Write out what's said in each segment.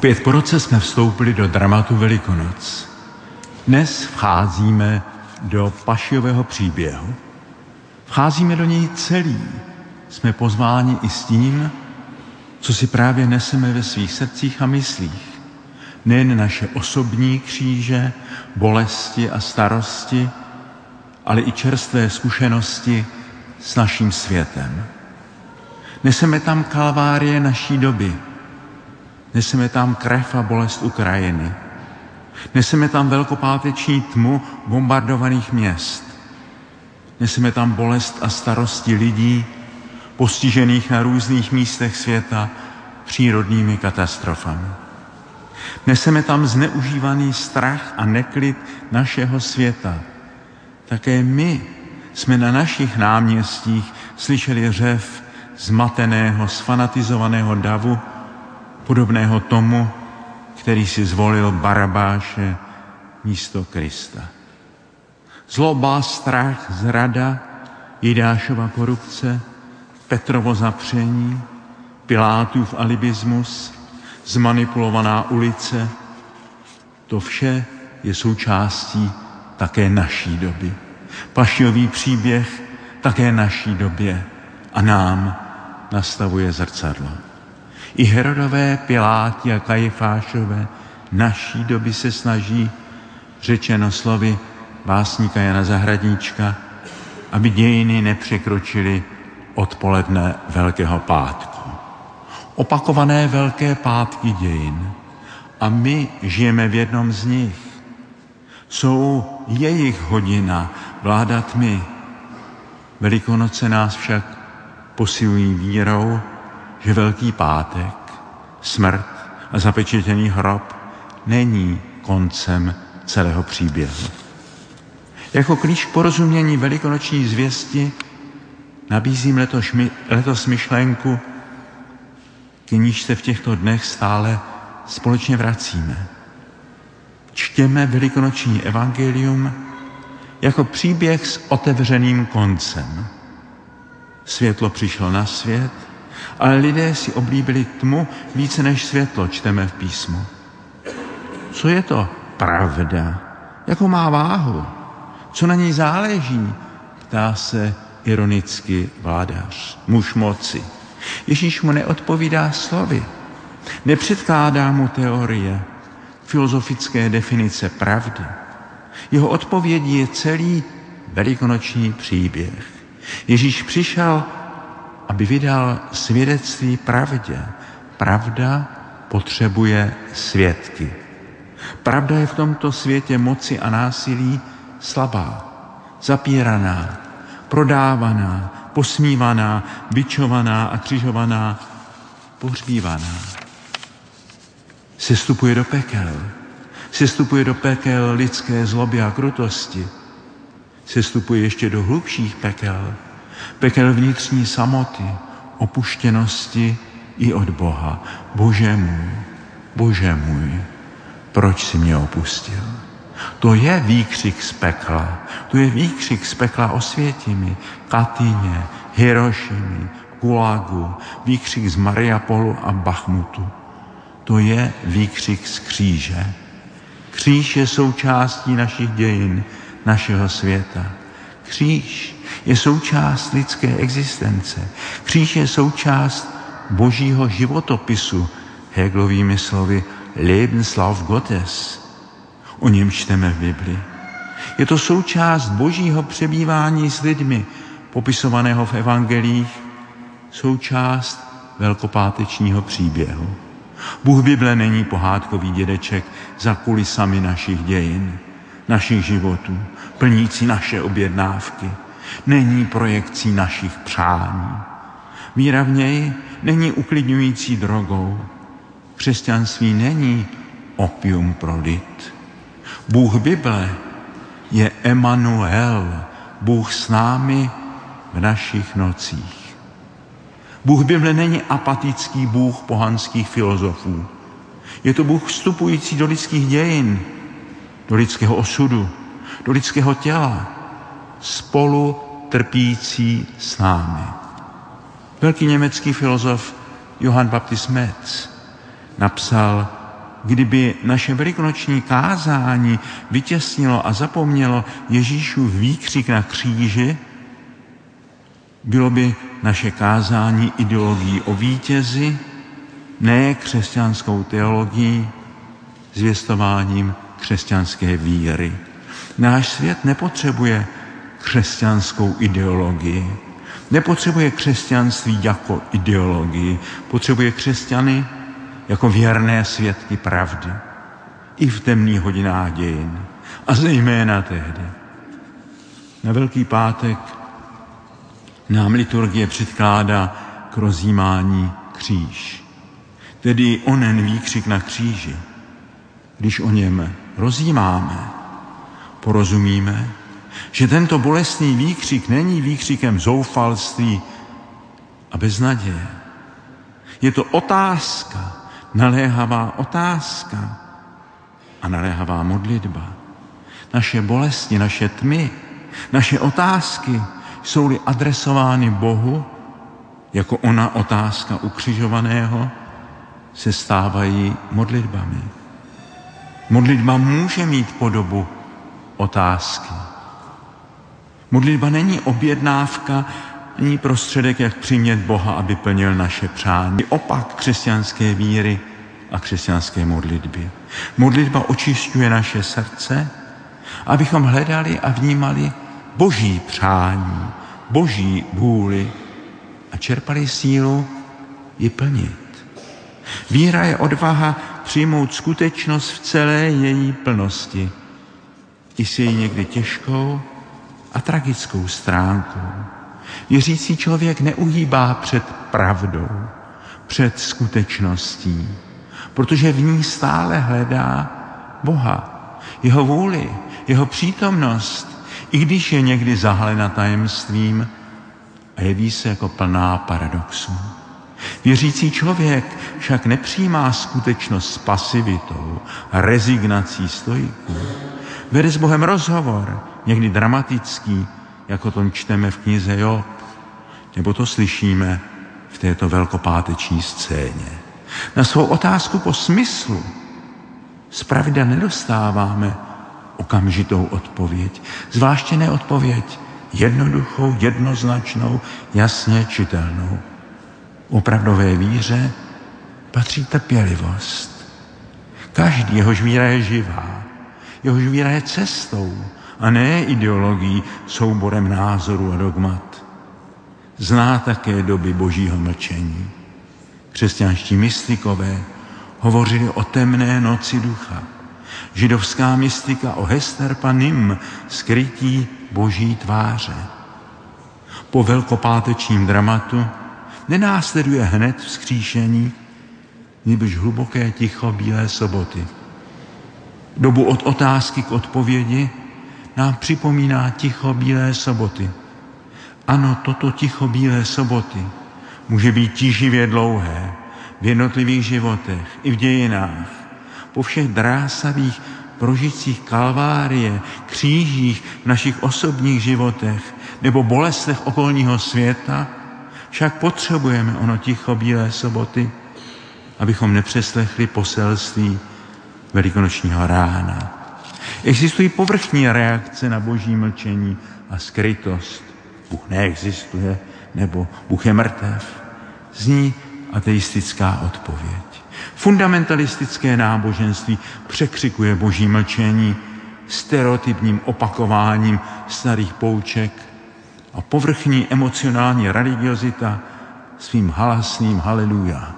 Opět po roce jsme vstoupili do dramatu Velikonoc. Dnes vcházíme do pašiového příběhu. Vcházíme do něj celý. Jsme pozváni i s tím, co si právě neseme ve svých srdcích a myslích. Nejen naše osobní kříže, bolesti a starosti, ale i čerstvé zkušenosti s naším světem. Neseme tam kalvárie naší doby. Neseme tam krev a bolest Ukrajiny. Neseme tam velkopáteční tmu bombardovaných měst. Neseme tam bolest a starosti lidí, postižených na různých místech světa přírodními katastrofami. Neseme tam zneužívaný strach a neklid našeho světa. Také my jsme na našich náměstích slyšeli řev zmateného, sfanatizovaného davu, podobného tomu, který si zvolil Barabáše místo Krista. Zloba, strach, zrada, Jidášova korupce, Petrovo zapření, Pilátův alibismus, zmanipulovaná ulice, to vše je součástí také naší doby. Pašiový příběh také naší době a nám nastavuje zrcadlo. I Herodové, Piláti a Kajifášové naší doby se snaží, řečeno slovy básníka Jana Zahradníčka, aby dějiny nepřekročily odpoledne Velkého pátku. Opakované Velké pátky dějin. A my žijeme v jednom z nich. Jsou jejich hodina vládat my. Velikonoce nás však posilují vírou, že Velký pátek, smrt a zapečetěný hrob není koncem celého příběhu. Jako klíč k porozumění velikonoční zvěsti nabízím letos, letos myšlenku, k níž se v těchto dnech stále společně vracíme. Čtěme velikonoční evangelium jako příběh s otevřeným koncem. Světlo přišlo na svět, ale lidé si oblíbili tmu více než světlo, čteme v písmu. Co je to pravda? Jakou má váhu? Co na ní záleží? Ptá se ironicky vládař, muž moci. Ježíš mu neodpovídá slovy, nepředkládá mu teorie, filozofické definice pravdy. Jeho odpovědí je celý velikonoční příběh. Ježíš přišel, aby vydal svědectví pravdě. Pravda potřebuje svědky. Pravda je v tomto světě moci a násilí slabá, zapíraná, prodávaná, posmívaná, byčovaná a křižovaná, pohřbívaná. Sestupuje do pekel. Sestupuje do pekel lidské zloby a krutosti. Sestupuje ještě do hlubších pekel. Pekel vnitřní samoty, opuštěnosti i od Boha. Bože můj, Bože můj, proč si mě opustil? To je výkřik z pekla. To je výkřik z pekla Osvětimi, Katyně, Hirošimi, Gulagu, výkřik z Mariapolu a Bachmutu. To je výkřik z kříže. Kříž je součástí našich dějin, našeho světa. Kříž je součást lidské existence. Kříž je součást božího životopisu, Hegelovými slovy Lebenslauf Gottes. O něm čteme v Bibli. Je to součást božího přebývání s lidmi, popisovaného v evangelích, součást velkopátečního příběhu. Bůh Bible není pohádkový dědeček za kulisami našich dějin, našich životů, plnící naše objednávky. Není projekcí našich přání. Víra v něj není uklidňující drogou. Křesťanství není opium pro lid. Bůh Bible je Emanuel, Bůh s námi v našich nocích. Bůh Bible není apatický Bůh pohanských filozofů. Je to Bůh vstupující do lidských dějin, do lidského osudu, do lidského těla, spolu trpící s námi. Velký německý filozof Johann Baptist Metz napsal kdyby naše velikonoční kázání vytěsnilo a zapomnělo Ježíšův výkřik na kříži, bylo by naše kázání ideologií o vítězi, ne křesťanskou teologií, zvěstováním křesťanské víry. Náš svět nepotřebuje křesťanskou ideologii, nepotřebuje křesťanství jako ideologii, potřebuje křesťany jako věrné svědky pravdy. I v temných hodinách dějin. A zejména tehdy. Na Velký pátek nám liturgie předkládá k rozjímání kříž. Tedy onen výkřik na kříži. Když o něm rozjímáme, porozumíme, že tento bolestný výkřik není výkřikem zoufalství a beznaděje. Je to otázka, naléhavá otázka a naléhavá modlitba. Naše bolesti, naše tmy, naše otázky jsou-li adresovány Bohu, jako ona otázka ukřižovaného, se stávají modlitbami. Modlitba může mít podobu otázky. Modlitba není objednávka, není prostředek, jak přimět Boha, aby plnil naše přání. Opak křesťanské víry a křesťanské modlitby. Modlitba očišťuje naše srdce, abychom hledali a vnímali boží přání, boží vůli a čerpali sílu ji plnit. Víra je odvaha přijmout skutečnost v celé její plnosti, i s její někdy těžkou a tragickou stránkou. Věřící člověk neuhýbá před pravdou, před skutečností, protože v ní stále hledá Boha, jeho vůli, jeho přítomnost, i když je někdy zahalena tajemstvím a jeví se jako plná paradoxů. Věřící člověk však nepřijímá skutečnost s pasivitou rezignací stojiků. Vede s Bohem rozhovor, někdy dramatický, jako to čteme v knize Job, nebo to slyšíme v této velkopáteční scéně. Na svou otázku po smyslu zpravidla nedostáváme okamžitou odpověď, zvláště ne odpověď jednoduchou, jednoznačnou, jasně čitelnou. Opravdové víře patří trpělivost. Každý, jehož víra je živá, jehož víra je cestou a ne ideologií, souborem názoru a dogmat. Zná také doby božího mlčení. Křesťanští mystikové hovořili o temné noci ducha. Židovská mystika o Hester Panim, skrytí boží tváře. Po velkopátečním dramatu nenásleduje hned vzkříšení, nebož hluboké ticho Bílé soboty. Dobu od otázky k odpovědi nám připomíná ticho Bílé soboty. Ano, toto ticho Bílé soboty může být tíživě dlouhé v jednotlivých životech i v dějinách, po všech drásavých prožitcích kalvárie, křížích v našich osobních životech nebo bolestech okolního světa, však potřebujeme ono ticho Bílé soboty, abychom nepřeslechli poselství velikonočního rána. Existují povrchní reakce na boží mlčení a skrytost. Bůh neexistuje, nebo Bůh je mrtev. Zní ateistická odpověď. Fundamentalistické náboženství překřikuje boží mlčení stereotypním opakováním starých pouček a povrchní emocionální religiozita svým halasným haleluja.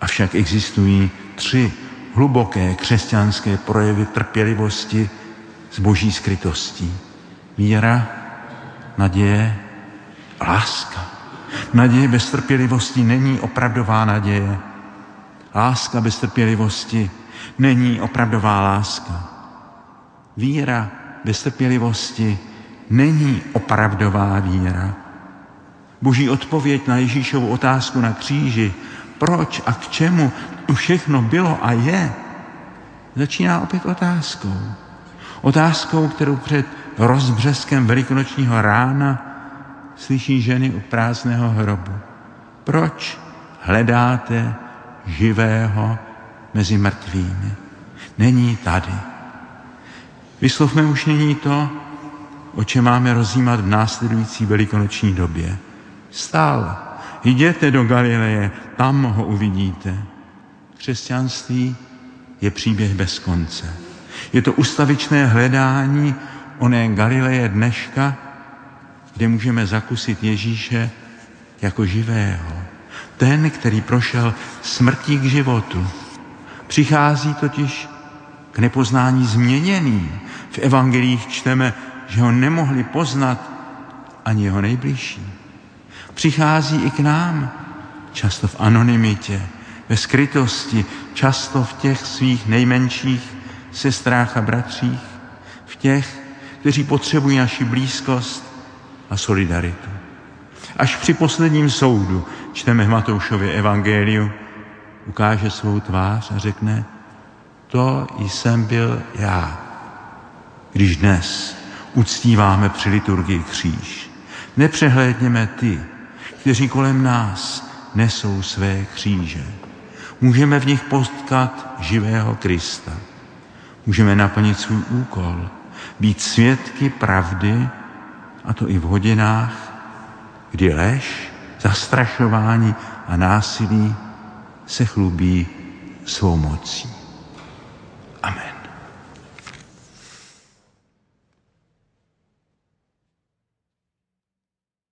Avšak existují tři hluboké křesťanské projevy trpělivosti s boží skrytostí. Víra, naděje, láska. Naděje bez trpělivosti není opravdová naděje. Láska bez trpělivosti není opravdová láska. Víra bez trpělivosti není opravdová víra. Boží odpověď na Ježíšovu otázku na kříži, proč a k čemu to všechno bylo a je, začíná opět otázkou. Otázkou, kterou před rozbřeskem velikonočního rána slyší ženy u prázdného hrobu. Proč hledáte živého mezi mrtvými. Není tady. Vyslovme už nyní to, o čem máme rozjímat v následující velikonoční době. Stál, jděte do Galileje, tam ho uvidíte. Křesťanství je příběh bez konce. Je to ustavičné hledání oné Galileje dneška, kde můžeme zakusit Ježíše jako živého. Ten, který prošel smrtí k životu. Přichází totiž k nepoznání změněný. V evangelích čteme, že ho nemohli poznat ani jeho nejbližší. Přichází i k nám, často v anonymitě, ve skrytosti, často v těch svých nejmenších sestrách a bratřích, v těch, kteří potřebují naši blízkost a solidaritu. Až při posledním soudu čteme v Matoušově evangeliu, ukáže svou tvář a řekne, to jsem byl já, když dnes uctíváme při liturgii kříž. Nepřehlédněme ty, kteří kolem nás nesou své kříže. Můžeme v nich potkat živého Krista. Můžeme naplnit svůj úkol, být svědky pravdy, a to i v hodinách, kdy lež, zastrašování a násilí se chlubí svou mocí.